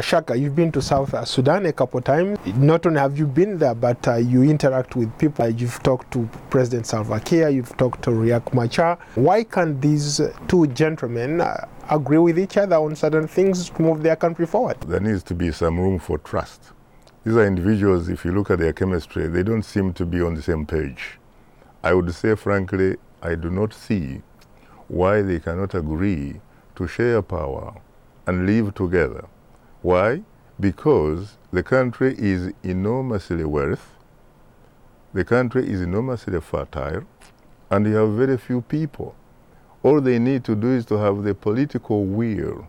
Shaka, you've been to South Sudan a couple of times. Not only have you been there, but uh, you interact with people. You've talked to President Salva Kiir, you've talked to Riek Machar. Why can't these two gentlemen uh, agree with each other on certain things to move their country forward? There needs to be some room for trust. These are individuals, if you look at their chemistry, they don't seem to be on the same page. I would say, frankly, I do not see why they cannot agree to share power and live together. Why? Because the country is enormously wealth, the country is enormously fertile, and you have very few people. All they need to do is to have the political will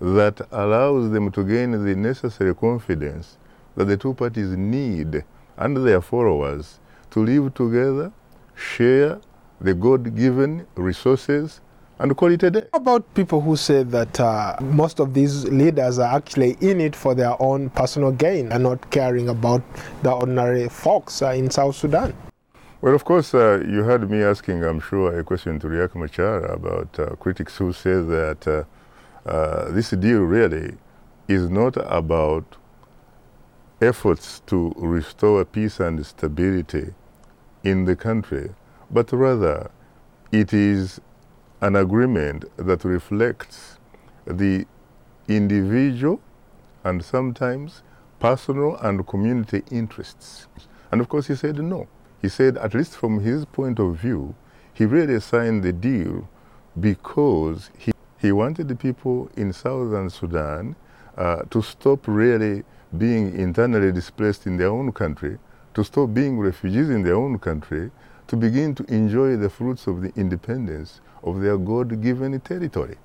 that allows them to gain the necessary confidence that the two parties need and their followers to live together, share the God given resources, and call it a day. How about people who say that uh, most of these leaders are actually in it for their own personal gain and not caring about the ordinary folks uh, in South Sudan? Well, of course, uh, you heard me asking, I'm sure, a question to Riek Machar about uh, critics who say that uh, uh, this deal really is not about efforts to restore peace and stability in the country, but rather it is an agreement that reflects the individual and sometimes personal and community interests. And of course, he said no. He said, at least from his point of view, he really signed the deal because he, he wanted the people in southern Sudan uh, to stop really being internally displaced in their own country, to stop being refugees in their own country, to begin to enjoy the fruits of the independence of their God given territory.